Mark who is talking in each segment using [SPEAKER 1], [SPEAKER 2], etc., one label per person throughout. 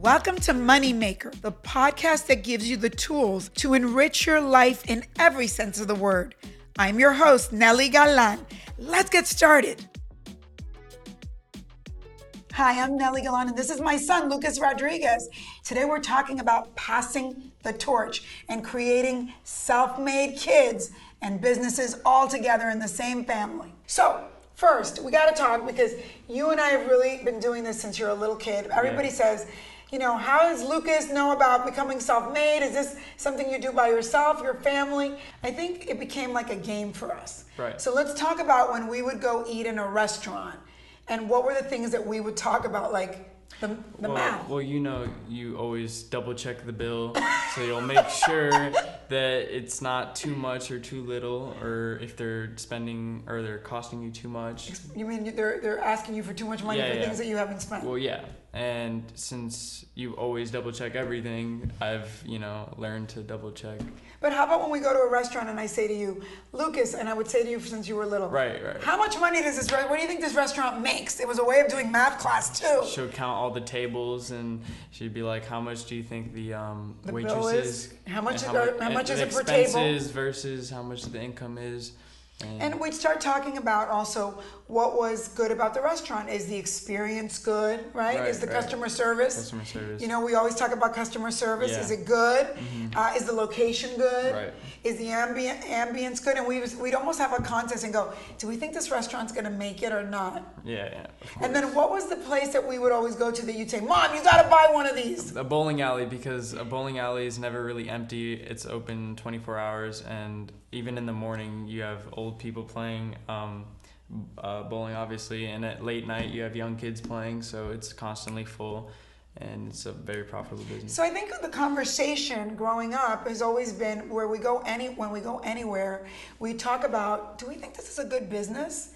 [SPEAKER 1] Welcome to Moneymaker, the podcast that gives you the tools to enrich your life in every sense of the word. I'm your host, Nely Galan. Let's get started. Hi, I'm Nely Galan, and this is my son, Lukas Rodriguez. Today we're talking about passing the torch and creating self made kids and businesses all together in the same family. So, first, we got to talk because you and I have really been doing this since you're a little kid. Everybody
[SPEAKER 2] Yeah.
[SPEAKER 1] says, you know, how does Lukas know about becoming self made? Is this something you do by yourself, your family? I think it became like a game for us.
[SPEAKER 2] Right.
[SPEAKER 1] So let's talk about when we would go eat in a restaurant and what were the things that we would talk about, like the, the
[SPEAKER 2] well,
[SPEAKER 1] math.
[SPEAKER 2] well, you know, you always double check the bill, so you'll make sure that it's not too much or too little, or if they're spending or they're costing you too much.
[SPEAKER 1] You mean they're, they're asking you for too much money
[SPEAKER 2] Yeah,
[SPEAKER 1] for
[SPEAKER 2] yeah.
[SPEAKER 1] things that you haven't spent?
[SPEAKER 2] Well, yeah, and since you always double check everything, I've you know learned to double check.
[SPEAKER 1] But how about when we go to a restaurant and I say to you, Lukas, and I would say to you since you were little,
[SPEAKER 2] Right, right.
[SPEAKER 1] How much money does this? What do you think this restaurant makes? It was a way of doing math class too.
[SPEAKER 2] She'll count all the tables, and she'd be like, "How much do you think the um,
[SPEAKER 1] The
[SPEAKER 2] waitress
[SPEAKER 1] bill is?
[SPEAKER 2] is?
[SPEAKER 1] How much
[SPEAKER 2] and
[SPEAKER 1] is the-
[SPEAKER 2] mu-
[SPEAKER 1] how
[SPEAKER 2] and
[SPEAKER 1] much is it per table?
[SPEAKER 2] expenses versus how much the income is?"
[SPEAKER 1] And we'd start talking about also what was good about the restaurant. Is the experience good, right?
[SPEAKER 2] Right,
[SPEAKER 1] is the
[SPEAKER 2] right.
[SPEAKER 1] customer service?
[SPEAKER 2] Customer service.
[SPEAKER 1] You know, we always talk about customer service.
[SPEAKER 2] Yeah. Mm-hmm.
[SPEAKER 1] Is it good? Uh, is the location good?
[SPEAKER 2] Right.
[SPEAKER 1] Is the ambient ambience good? And we was, we'd almost have a contest and go, do we think this restaurant's going to make it or not?
[SPEAKER 2] yeah, yeah.
[SPEAKER 1] And then what was the place that we would always go to that you'd say, Mom, you got to buy one of these?
[SPEAKER 2] a bowling alley because a bowling alley is never really empty. It's open 24 hours, and even in the morning, you have old people playing um, uh, bowling, obviously, and at late night, you have young kids playing, so it's constantly full, and it's a very profitable business.
[SPEAKER 1] So I think the conversation growing up has always been where we go any when we go anywhere, we talk about do we think this is a good business?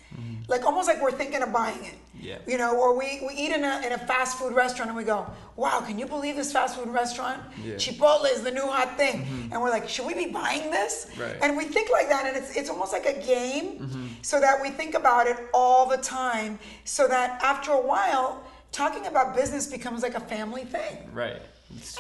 [SPEAKER 1] Like almost like we're thinking of buying it.
[SPEAKER 2] Mm-hmm. Yeah.
[SPEAKER 1] You know, or we, we eat in a, in a fast food restaurant and we go, wow, can you believe this fast food restaurant?
[SPEAKER 2] Yeah. Mm-hmm.
[SPEAKER 1] Chipotle is the new hot thing. And we're like, should we be buying this?
[SPEAKER 2] Right.
[SPEAKER 1] And we think like that and it's, it's almost like a game
[SPEAKER 2] Mm-hmm.
[SPEAKER 1] So that we think about it all the time so that after a while, talking about business becomes like a family thing.
[SPEAKER 2] right.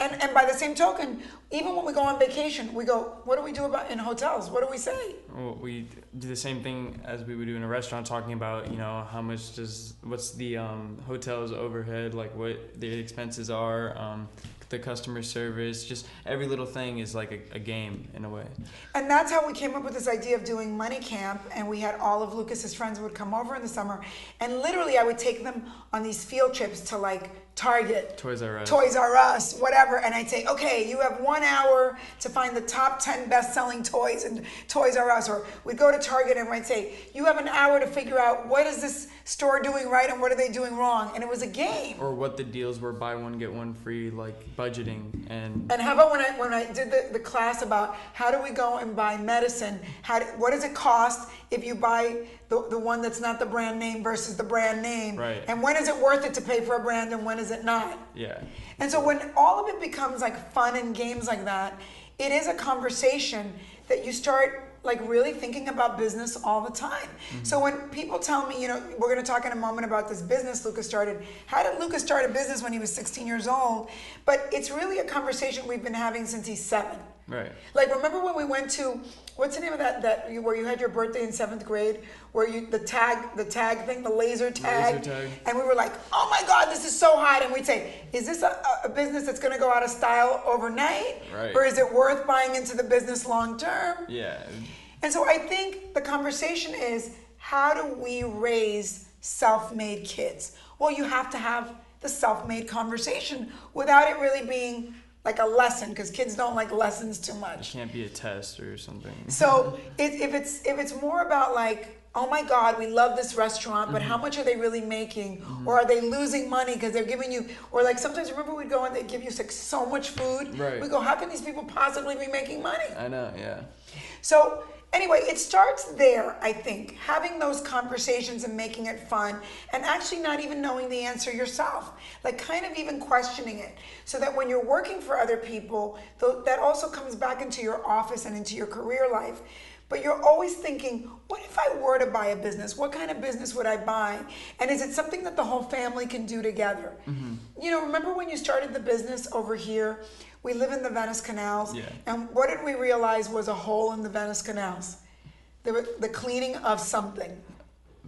[SPEAKER 1] And, and by the same token, even when we go on vacation, we go, what do we do about in hotels? What do we say?
[SPEAKER 2] Well, we do the same thing as we would do in a restaurant, talking about you know how much does what's the um, hotel's overhead, like what the expenses are, um, the customer service, just every little thing is like a, a game in a way.
[SPEAKER 1] And that's how we came up with this idea of doing money camp. And we had all of Lukas's friends would come over in the summer, and literally I would take them on these field trips to like Target,
[SPEAKER 2] Toys R Us.
[SPEAKER 1] Toys R Us, whatever. And I'd say, okay, you have one hour to find the top 10 best selling toys in Toys R Us. Or we'd go to Target and I'd say, you have an hour to figure out what is this store doing right and what are they doing wrong. And it was a game.
[SPEAKER 2] Or what the deals were, buy one get one free, like budgeting and
[SPEAKER 1] And how about when I when I did the, the class about how do we go and buy medicine? How do, what does it cost if you buy the, the one that's not the brand name versus the brand name?
[SPEAKER 2] Right.
[SPEAKER 1] And when is it worth it to pay for a brand and when is it not?
[SPEAKER 2] yeah,
[SPEAKER 1] And so when all of it becomes like fun and games like that, it is a conversation that you start like really thinking about business all the time. Mm-hmm. So when people tell me, you know, we're going to talk in a moment about this business Lukas started. How did Lukas start a business when he was 16 years old? But it's really a conversation we've been having since he's 7.
[SPEAKER 2] Right.
[SPEAKER 1] Like remember when we went to what's the name of that that you, where you had your birthday in seventh grade? Where you the tag the tag thing the laser tag,
[SPEAKER 2] tag.
[SPEAKER 1] and we were like oh my god this is so hot. And we'd say is this a, a business that's going to go out of style overnight?
[SPEAKER 2] Right.
[SPEAKER 1] or is it worth buying into the business long term?
[SPEAKER 2] Yeah,
[SPEAKER 1] and so I think the conversation is how do we raise self-made kids? Well you have to have the self-made conversation without it really being like a lesson because kids don't like lessons too much
[SPEAKER 2] it can't be a test or something.
[SPEAKER 1] so it, if it's if it's more about like oh my God, we love this restaurant, but
[SPEAKER 2] Mm-hmm.
[SPEAKER 1] how much are they really making? Or are they losing money because they're giving you, or like sometimes remember we'd go and they'd give you like so much food.
[SPEAKER 2] Right.
[SPEAKER 1] We go, how can these people possibly be making money?
[SPEAKER 2] I know, yeah.
[SPEAKER 1] So anyway, it starts there, I think, having those conversations and making it fun and actually not even knowing the answer yourself, like kind of even questioning it. So that when you're working for other people, that also comes back into your office and into your career life. But you're always thinking, what if I were to buy a business? What kind of business would I buy? And is it something that the whole family can do together? Mm-hmm. You know, remember when you started the business over here? We live in the Venice canals.
[SPEAKER 2] Yeah.
[SPEAKER 1] And what did we realize was a hole in the Venice canals? There were the cleaning of something.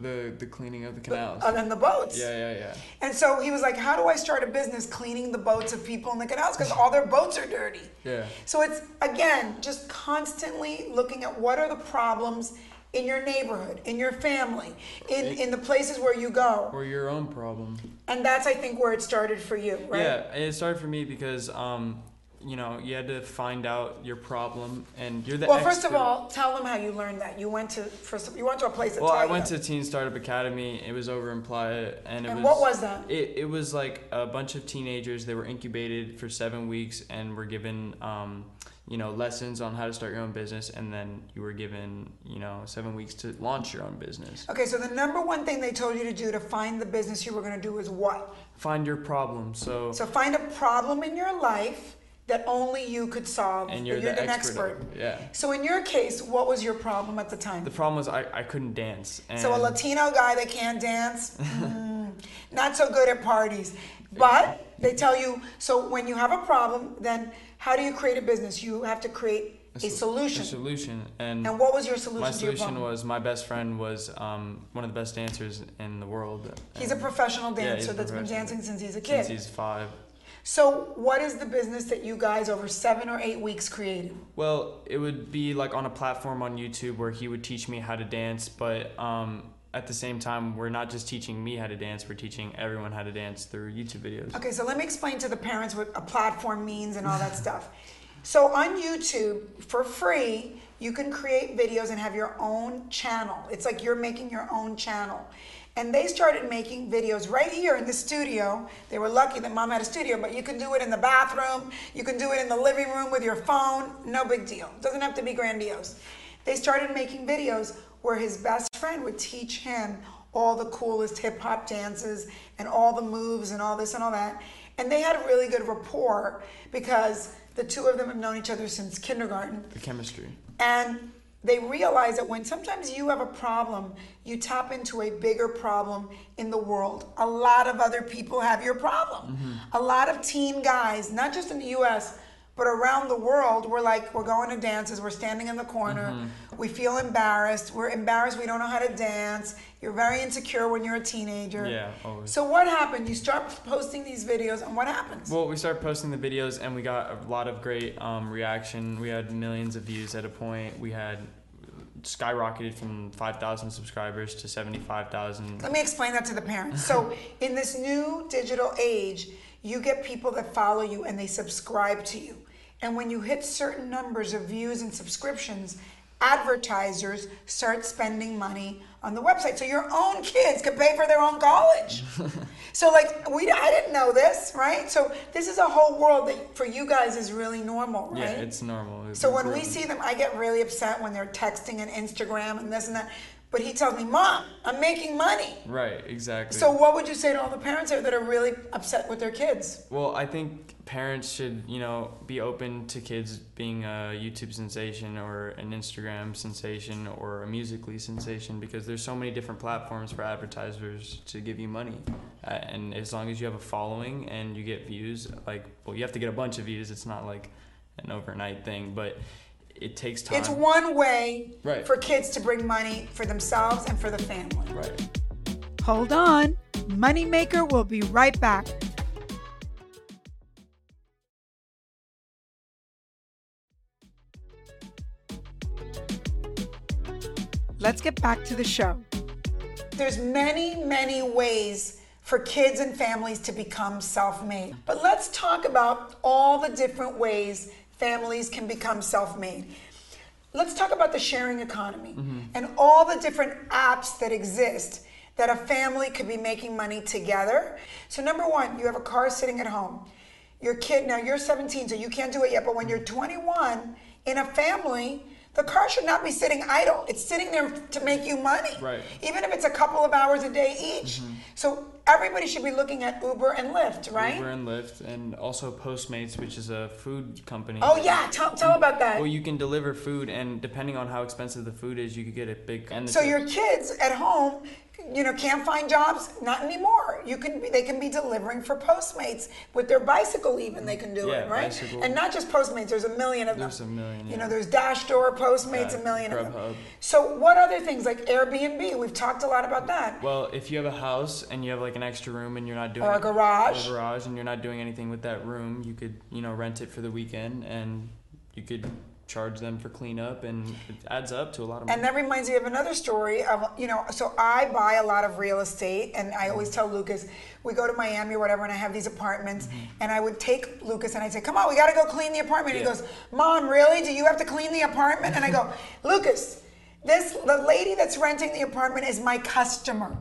[SPEAKER 2] The the cleaning of the canals.
[SPEAKER 1] And then the boats.
[SPEAKER 2] Yeah, yeah, yeah.
[SPEAKER 1] And so he was like, How do I start a business cleaning the boats of people in the canals? Because all their boats are dirty.
[SPEAKER 2] Yeah.
[SPEAKER 1] So it's, again, just constantly looking at what are the problems in your neighborhood, in your family, in, in the places where you go.
[SPEAKER 2] Or your own problem.
[SPEAKER 1] And that's, I think, where it started for you, right?
[SPEAKER 2] Yeah, it started for me because um, you know, you had to find out your problem and you're the
[SPEAKER 1] Well, first of
[SPEAKER 2] expert.
[SPEAKER 1] all, tell them how you learned that. You went to first. You went to a place
[SPEAKER 2] Well, I went
[SPEAKER 1] that.
[SPEAKER 2] to Teen Startup Academy. It was over in Playa, and it
[SPEAKER 1] And
[SPEAKER 2] was.
[SPEAKER 1] what was that?
[SPEAKER 2] It, it was like a bunch of teenagers. They were incubated for seven weeks and were given, um, you know, lessons on how to start your own business, and then you were given, you know, seven weeks to launch your own business.
[SPEAKER 1] Okay, so the number one thing they told you to do to find the business you were going to do is what?
[SPEAKER 2] Find your problem. So.
[SPEAKER 1] So find a problem in your life that only you could solve.
[SPEAKER 2] and you're,
[SPEAKER 1] that
[SPEAKER 2] the
[SPEAKER 1] an
[SPEAKER 2] expert.
[SPEAKER 1] expert.
[SPEAKER 2] Yeah.
[SPEAKER 1] So in your case, what was your problem at the time?
[SPEAKER 2] The problem was I, I couldn't dance. And
[SPEAKER 1] so a Latino guy that can't dance, mm, not so good at parties. But they tell you, so when you have a problem, then how do you create a business? You have to create a,
[SPEAKER 2] sol-
[SPEAKER 1] solution.
[SPEAKER 2] A solution. And,
[SPEAKER 1] and what was your solution
[SPEAKER 2] my
[SPEAKER 1] to your
[SPEAKER 2] solution was my best friend was um, one of the best dancers in the world.
[SPEAKER 1] He's a professional dancer
[SPEAKER 2] he's a
[SPEAKER 1] that's been dancing since he's a kid.
[SPEAKER 2] Since he's five.
[SPEAKER 1] So what is the business that you guys over seven or eight weeks created?
[SPEAKER 2] Well, it would be like on a platform on YouTube where he would teach me how to dance, but um, at the same time, we're not just teaching me how to dance, we're teaching everyone how to dance through YouTube videos.
[SPEAKER 1] Okay, so let me explain to the parents what a platform means and all that stuff. So on YouTube, for free, you can create videos and have your own channel. It's like you're making your own channel. And they started making videos right here in the studio. They were lucky that mom had a studio, but you can do it in the bathroom, you can do it in the living room with your phone, no big deal. Doesn't have to be grandiose. They started making videos where his best friend would teach him all the coolest hip hop dances and all the moves and all this and all that. And they had a really good rapport because the two of them have known each other since kindergarten.
[SPEAKER 2] The chemistry.
[SPEAKER 1] And they realize that when sometimes you have a problem, you tap into a bigger problem in the world. A lot of other people have your problem. A lot of teen guys, not just in the US, but around the world, we're like, we're going to dances, we're standing in the corner, we feel embarrassed, we're embarrassed, we don't know how to dance, you're very insecure when you're a teenager.
[SPEAKER 2] Yeah, always.
[SPEAKER 1] So what happened? You start posting these videos, and what happens?
[SPEAKER 2] Well, we started posting the videos and we got a lot of great um, reaction. We had millions of views at a point. We had skyrocketed from 5,000 subscribers to 75,000.
[SPEAKER 1] Let me explain that to the parents. So, in this new digital age, you get people that follow you and they subscribe to you. And when you hit certain numbers of views and subscriptions, advertisers start spending money on the website. So your own kids can pay for their own college. so like we I didn't know this, right? So this is a whole world that for you guys is really normal, right?
[SPEAKER 2] Yeah, it's normal.
[SPEAKER 1] So when we see them, I get really upset when they're texting and Instagram and this and that. But he tells me, Mom, I'm making money.
[SPEAKER 2] Right, exactly.
[SPEAKER 1] So what would you say to all the parents there that are really upset with their kids?
[SPEAKER 2] Well, I think parents should, you know, be open to kids being a YouTube sensation or an Instagram sensation or a musical.ly sensation because there's so many different platforms for advertisers to give you money. Uh, and as long as you have a following and you get views, like, well, you have to get a bunch of views. It's not like an overnight thing, but it takes time.
[SPEAKER 1] It's one way
[SPEAKER 2] Right.
[SPEAKER 1] for kids to bring money for themselves and for the family.
[SPEAKER 2] Right.
[SPEAKER 1] Hold on. Moneymaker will be right back. Let's get back to the show. There's many, many ways for kids and families to become self-made. But let's talk about all the different ways families can become self-made. let's talk about the sharing economy and all the different apps that exist that a family could be making money together. So, number one, you have a car sitting at home. Your kid, now you're 17, so you can't do it yet, but when you're 21 in a family, the car should not be sitting idle. It's sitting there to make you money.
[SPEAKER 2] Right.
[SPEAKER 1] Even if it's a couple of hours a day each. Mm-hmm. So everybody should be looking at Uber and Lyft, right?
[SPEAKER 2] Uber and Lyft, and also Postmates, which is a food company.
[SPEAKER 1] Oh yeah, tell, tell about that.
[SPEAKER 2] Well, you can deliver food, and depending on how expensive the food is, you could get a big. And
[SPEAKER 1] So your kids at home, you know, can't find jobs. Not anymore. You can be, they can be delivering for Postmates with their bicycle. Even they can do it,
[SPEAKER 2] Yeah,
[SPEAKER 1] right?
[SPEAKER 2] bicycle.
[SPEAKER 1] And not just Postmates. There's a million of them.
[SPEAKER 2] There's a million,
[SPEAKER 1] You know, there's Dash Door, Postmates,
[SPEAKER 2] Yeah,
[SPEAKER 1] a million of them.
[SPEAKER 2] Grubhub.
[SPEAKER 1] So what other things like Airbnb? We've talked a lot about that.
[SPEAKER 2] Well, if you have a house and you have like an extra room and you're not doing
[SPEAKER 1] Or a garage.
[SPEAKER 2] or a garage and you're not doing anything with that room, you could you know rent it for the weekend and you could charge them for cleanup and it adds up to a lot of money.
[SPEAKER 1] And that reminds me of another story of, you know, so I buy a lot of real estate and I always tell Lukas, we go to Miami or whatever and I have these apartments mm-hmm. and I would take Lukas and I'd say, come on, we gotta go clean the apartment. He goes, mom, really? Do you have to clean the apartment? And I go, Lukas, this, the lady that's renting the apartment is my customer.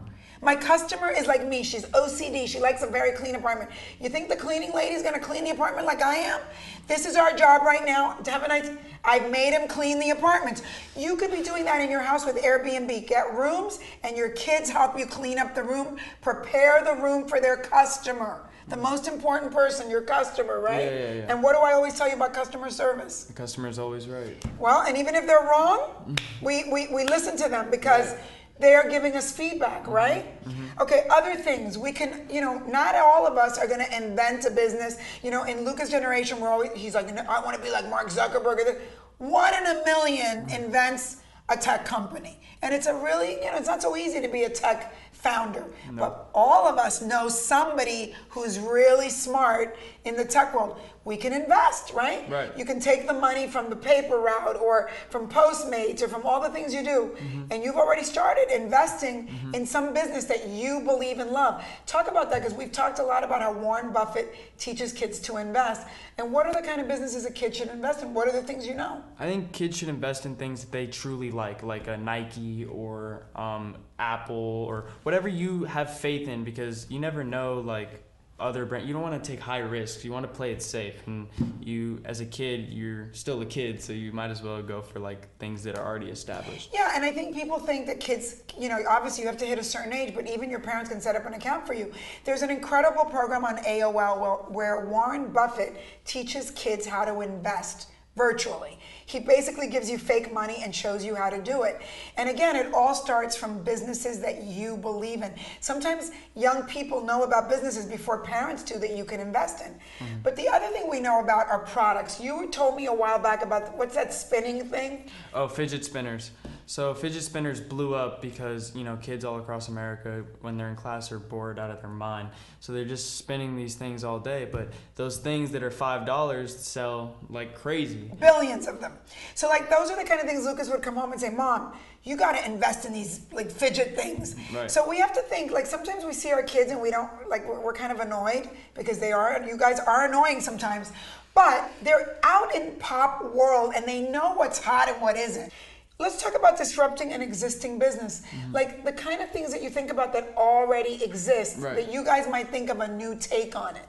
[SPEAKER 1] My customer is like me. She's OCD. She likes a very clean apartment. You think the cleaning lady's gonna clean the apartment like I am? This is our job right now. A nice. I've made him clean the apartments. You could be doing that in your house with Airbnb. Get rooms, and your kids help you clean up the room. Prepare the room for their customer. The mm-hmm. most important person, your customer, right?
[SPEAKER 2] Yeah, yeah, yeah.
[SPEAKER 1] And what do I always tell you about customer service?
[SPEAKER 2] the customer's always right.
[SPEAKER 1] Well, and even if they're wrong, mm-hmm. we, we, we listen to them because they are giving us feedback, mm-hmm. right? Mm-hmm. Okay, other things we can, you know, not all of us are going to invent a business. You know, in Lukas' generation, we're always, he's like, I want to be like Mark Zuckerberg. One in a million mm-hmm. invents a tech company. And it's a really, you know, it's not so easy to be a tech founder. But all of us know somebody who's really smart in the tech world. We can invest, right?
[SPEAKER 2] Right.
[SPEAKER 1] You can take the money from the paper route or from Postmates or from all the things you do, and you've already started investing in some business that you believe and love. Talk about that because we've talked a lot about how Warren Buffett teaches kids to invest. And what are the kind of businesses a kid should invest in? What are the things you know?
[SPEAKER 2] I think kids should invest in things that they truly like, like a Nike or um, Apple or whatever you have faith in, because you never know, like other brand. You don't want to take high risks. You want to play it safe, and you, as a kid, you're still a kid, so you might as well go for like things that are already established.
[SPEAKER 1] Yeah, and I think people think that kids, you know, obviously you have to hit a certain age, but even your parents can set up an account for you. There's an incredible program on AOL where, Warren Buffett teaches kids how to invest virtually. He basically gives you fake money and shows you how to do it. And again, it all starts from businesses that you believe in. Sometimes young people know about businesses before parents do that you can invest in. Mm-hmm. But the other thing we know about are products. You told me a while back about what's that spinning thing?
[SPEAKER 2] Oh, fidget spinners. So fidget spinners blew up because you know kids all across America, when they're in class, are bored out of their mind. So they're just spinning these things all day. But those things that are five dollars sell like crazy.
[SPEAKER 1] billions of them. So like those are the kind of things Lukas would come home and say, "Mom, you got to invest in these like fidget things."
[SPEAKER 2] Right.
[SPEAKER 1] So we have to think like sometimes we see our kids and we don't like we're, we're kind of annoyed because they are. You guys are annoying sometimes, but they're out in pop world and they know what's hot and what isn't. Let's talk about disrupting an existing business.
[SPEAKER 2] Mm-hmm.
[SPEAKER 1] Like the kind of things that you think about that already exist
[SPEAKER 2] Right.
[SPEAKER 1] that you guys might think of a new take on it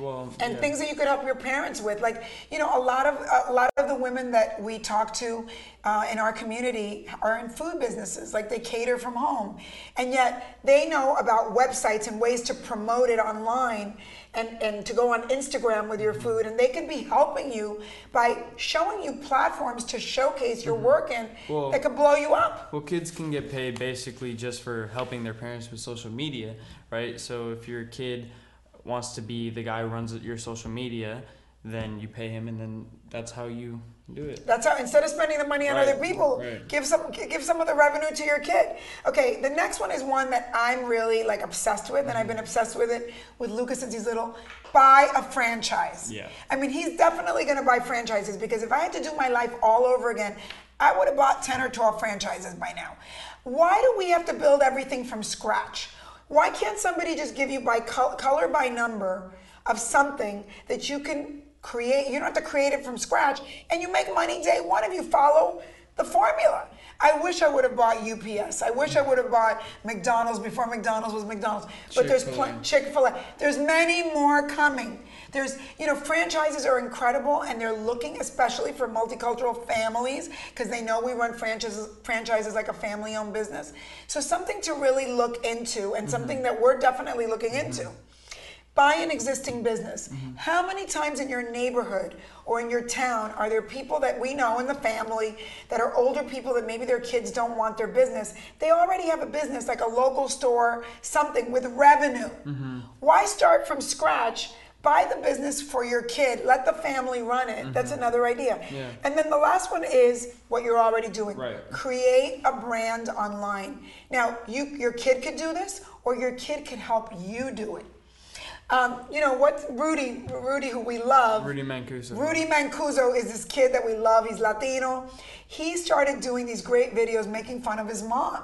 [SPEAKER 2] Well,
[SPEAKER 1] and
[SPEAKER 2] yeah.
[SPEAKER 1] things that you could help your parents with like you know a lot of a lot of the women that we talk to uh, in our community are in food businesses like they cater from home and yet they know about websites and ways to promote it online and, and to go on instagram with your food and they could be helping you by showing you platforms to showcase your mm-hmm. work in
[SPEAKER 2] Well-
[SPEAKER 1] that could blow you up
[SPEAKER 2] Well, kids can get paid basically just for helping their parents with social media, right? So if your kid wants to be the guy who runs your social media, then you pay him, and then that's how you do it.
[SPEAKER 1] That's how instead of spending the money on
[SPEAKER 2] Right,
[SPEAKER 1] other people,
[SPEAKER 2] right.
[SPEAKER 1] give some give some of the revenue to your kid. Okay, the next one is one that I'm really like obsessed with, and I've mm-hmm. been obsessed with it with Lukas since he's little. Buy a franchise.
[SPEAKER 2] Yeah.
[SPEAKER 1] I mean, he's definitely going to buy franchises because if I had to do my life all over again, I would have bought 10 or 12 franchises by now. Why do we have to build everything from scratch? Why can't somebody just give you by col- color by number of something that you can create? You don't have to create it from scratch and you make money day one if you follow the formula. I wish I would have bought UPS. I wish I would have bought McDonald's before McDonald's was McDonald's. But there's
[SPEAKER 2] Chick-fil-A.
[SPEAKER 1] pl- Chick-fil-A. There's many more coming. There's, you know, franchises are incredible and they're looking especially for multicultural families because they know we run franchises franchises like a family-owned business. So something to really look into and mm-hmm. something that we're definitely looking into. Buy an existing business. How many times in your neighborhood or in your town are there people that we know in the family that are older people that maybe their kids don't want their business? They already have a business like a local store, something with revenue. Mm-hmm. Why start from scratch? Buy the business for your kid. Let the family run it. That's mm-hmm. another idea.
[SPEAKER 2] Yeah.
[SPEAKER 1] And then the last one is what you're already doing.
[SPEAKER 2] Right.
[SPEAKER 1] Create a brand online. Now, you your kid could do this, or your kid could help you do it. Um, you know what? Rudy, Rudy, who we love,
[SPEAKER 2] Rudy Mancuso.
[SPEAKER 1] Rudy Mancuso is this kid that we love. He's Latino. He started doing these great videos making fun of his mom.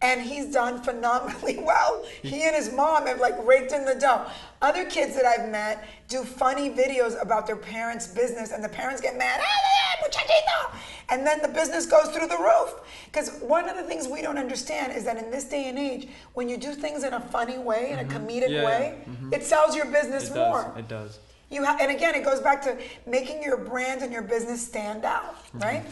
[SPEAKER 1] And he's done phenomenally well. He and his mom have like raked in the dough. Other kids that I've met do funny videos about their parents' business, and the parents get mad. "Ah, ah, ah, muchachito!" And then the business goes through the roof. Because one of the things we don't understand is that in this day and age, when you do things in a funny way, in a comedic
[SPEAKER 2] Mm-hmm. Yeah,
[SPEAKER 1] way,
[SPEAKER 2] yeah. Mhm.
[SPEAKER 1] it sells your business
[SPEAKER 2] It
[SPEAKER 1] more.
[SPEAKER 2] does. It does.
[SPEAKER 1] You ha- and again, it goes back to making your brand and your business stand out,
[SPEAKER 2] Mm-hmm.
[SPEAKER 1] right?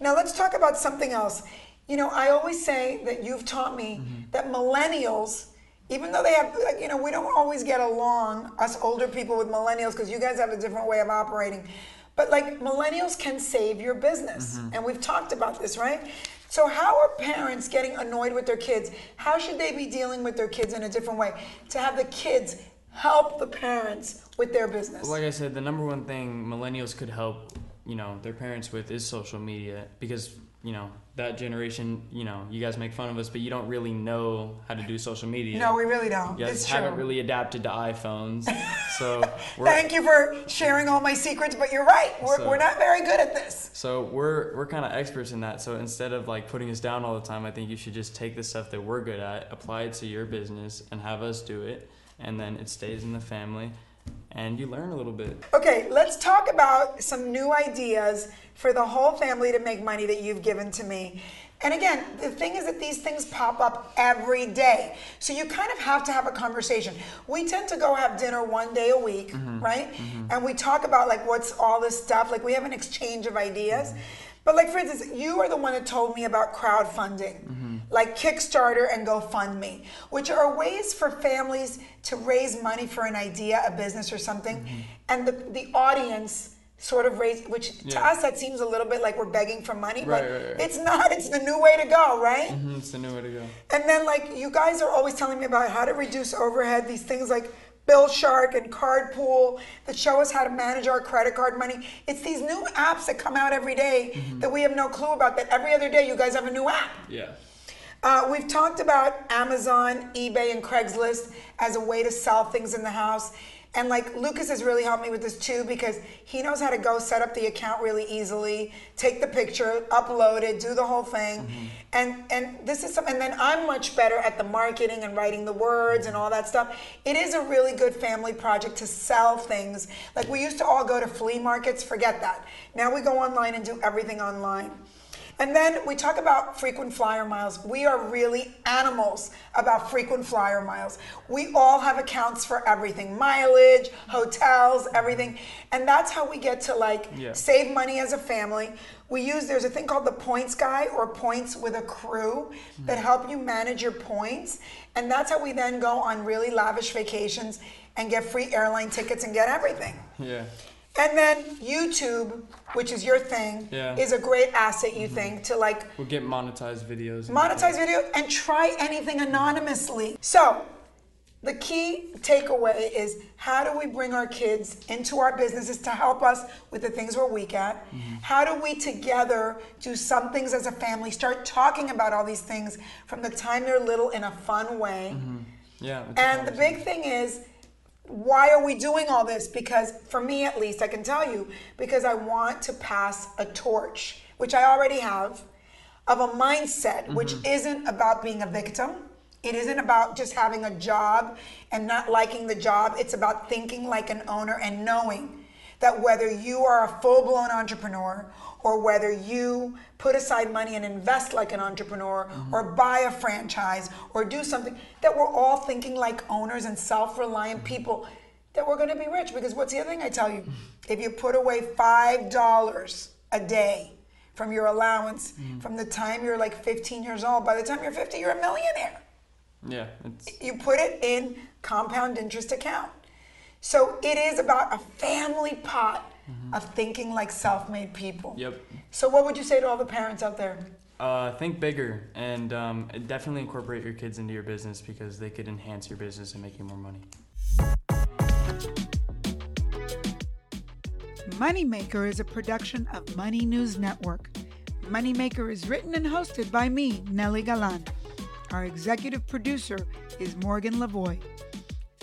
[SPEAKER 1] Now let's talk about something else. You know, I always say that you've taught me
[SPEAKER 2] Mm-hmm.
[SPEAKER 1] that millennials, even though they have, like, you know, we don't always get along, us older people with millennials, because you guys have a different way of operating. But like millennials can save your business,
[SPEAKER 2] Mm-hmm.
[SPEAKER 1] and we've talked about this, right? So how are parents getting annoyed with their kids? How should they be dealing with their kids in a different way to have the kids help the parents with their business?
[SPEAKER 2] Like I said, the number one thing millennials could help, you know, their parents with is social media because, you know, that generation, you know, you guys make fun of us, but you don't really know how to do social media.
[SPEAKER 1] No, we really don't.
[SPEAKER 2] You guys
[SPEAKER 1] it's
[SPEAKER 2] haven't
[SPEAKER 1] true.
[SPEAKER 2] really adapted to iPhones. So
[SPEAKER 1] Thank you for sharing all my secrets, but you're right. We're,
[SPEAKER 2] So-
[SPEAKER 1] we're not very good at this.
[SPEAKER 2] so we're we're kind of experts in that. So instead of like putting us down all the time, I think you should just take the stuff that we're good at, apply it to your business, and have us do it, and then it stays in the family, and you learn a little bit.
[SPEAKER 1] Okay, let's talk about some new ideas for the whole family to make money that you've given to me. And again, the thing is that these things pop up every day. So you kind of have to have a conversation. We tend to go have dinner one day a week, mm-hmm. right? Mm-hmm. And we talk about like what's all this stuff. Like we have an exchange of ideas. Mm-hmm. But like for instance, you are the one that told me about crowdfunding, like Kickstarter and GoFundMe, which are ways for families to raise money for an idea, a business or something, and the, the audience sort of raise which to us that seems a little bit like we're begging for money, but
[SPEAKER 2] Right, right, right.
[SPEAKER 1] it's not, it's the new way to go, right?
[SPEAKER 2] Mhm, It's the new way to go.
[SPEAKER 1] And then like you guys are always telling me about how to reduce overhead, these things like BillShark and Cardpool that show us how to manage our credit card money. It's these new apps that come out every day
[SPEAKER 2] Mm-hmm.
[SPEAKER 1] that we have no clue about. That every other day you guys have a new app.
[SPEAKER 2] Yeah.
[SPEAKER 1] Uh, we've talked about Amazon, eBay, and Craigslist as a way to sell things in the house. And like Lukas has really helped me with this too because he knows how to go set up the account really easily, take the picture, upload it, do the whole thing. And and this is some, and then I'm much better at the marketing and writing the words and all that stuff. It is a really good family project to sell things. Like we used to all go to flea markets, forget that. Now we go online and do everything online. And then we talk about frequent flyer miles. We are really animals about frequent flyer miles. We all have accounts for everything mileage, hotels, everything. And that's how we get to like
[SPEAKER 2] Yeah.
[SPEAKER 1] save money as a family. We use, there's a thing called the points guy or points with a crew hmm. that help you manage your points. And that's how we then go on really lavish vacations and get free airline tickets and get everything.
[SPEAKER 2] Yeah.
[SPEAKER 1] And then YouTube, which is your thing,
[SPEAKER 2] Yeah.
[SPEAKER 1] is a great asset, you mm-hmm. think, to like
[SPEAKER 2] We'll get monetized videos. and-
[SPEAKER 1] monetize video and try anything anonymously. So, the key takeaway is how do we bring our kids into our businesses to help us with the things we're weak at? Mm-hmm. How do we together do some things as a family, start talking about all these things from the time they're little in a fun way? Mm-hmm.
[SPEAKER 2] Yeah. it's a
[SPEAKER 1] And the big thing is, why are we doing all this? Because for me, at least, I can tell you, because I want to pass a torch, which I already have, of a mindset which mm-hmm. isn't about being a victim. It isn't about just having a job and not liking the job. It's about thinking like an owner and knowing that whether you are a full blown entrepreneur or whether you put aside money and invest like an entrepreneur or mm-hmm. buy a franchise or do something, that we're all thinking like owners and self reliant mm-hmm. people that we're gonna be rich. Because what's the other thing I tell you? Mm-hmm. If you put away $5 a day, from your allowance from the time you're like 15 years old. By the time you're 50, you're a millionaire.
[SPEAKER 2] Yeah, it's
[SPEAKER 1] You put it in compound interest account. So it is about a family pot of thinking like self-made people.
[SPEAKER 2] Yep.
[SPEAKER 1] So what would you say to all the parents out there?
[SPEAKER 2] uh, think bigger and um, definitely incorporate your kids into your business because they could enhance your business and make you more money.
[SPEAKER 1] Moneymaker is a production of Money News Network. Moneymaker is written and hosted by me, Nely Galan. Our executive producer is Morgan Lavoy.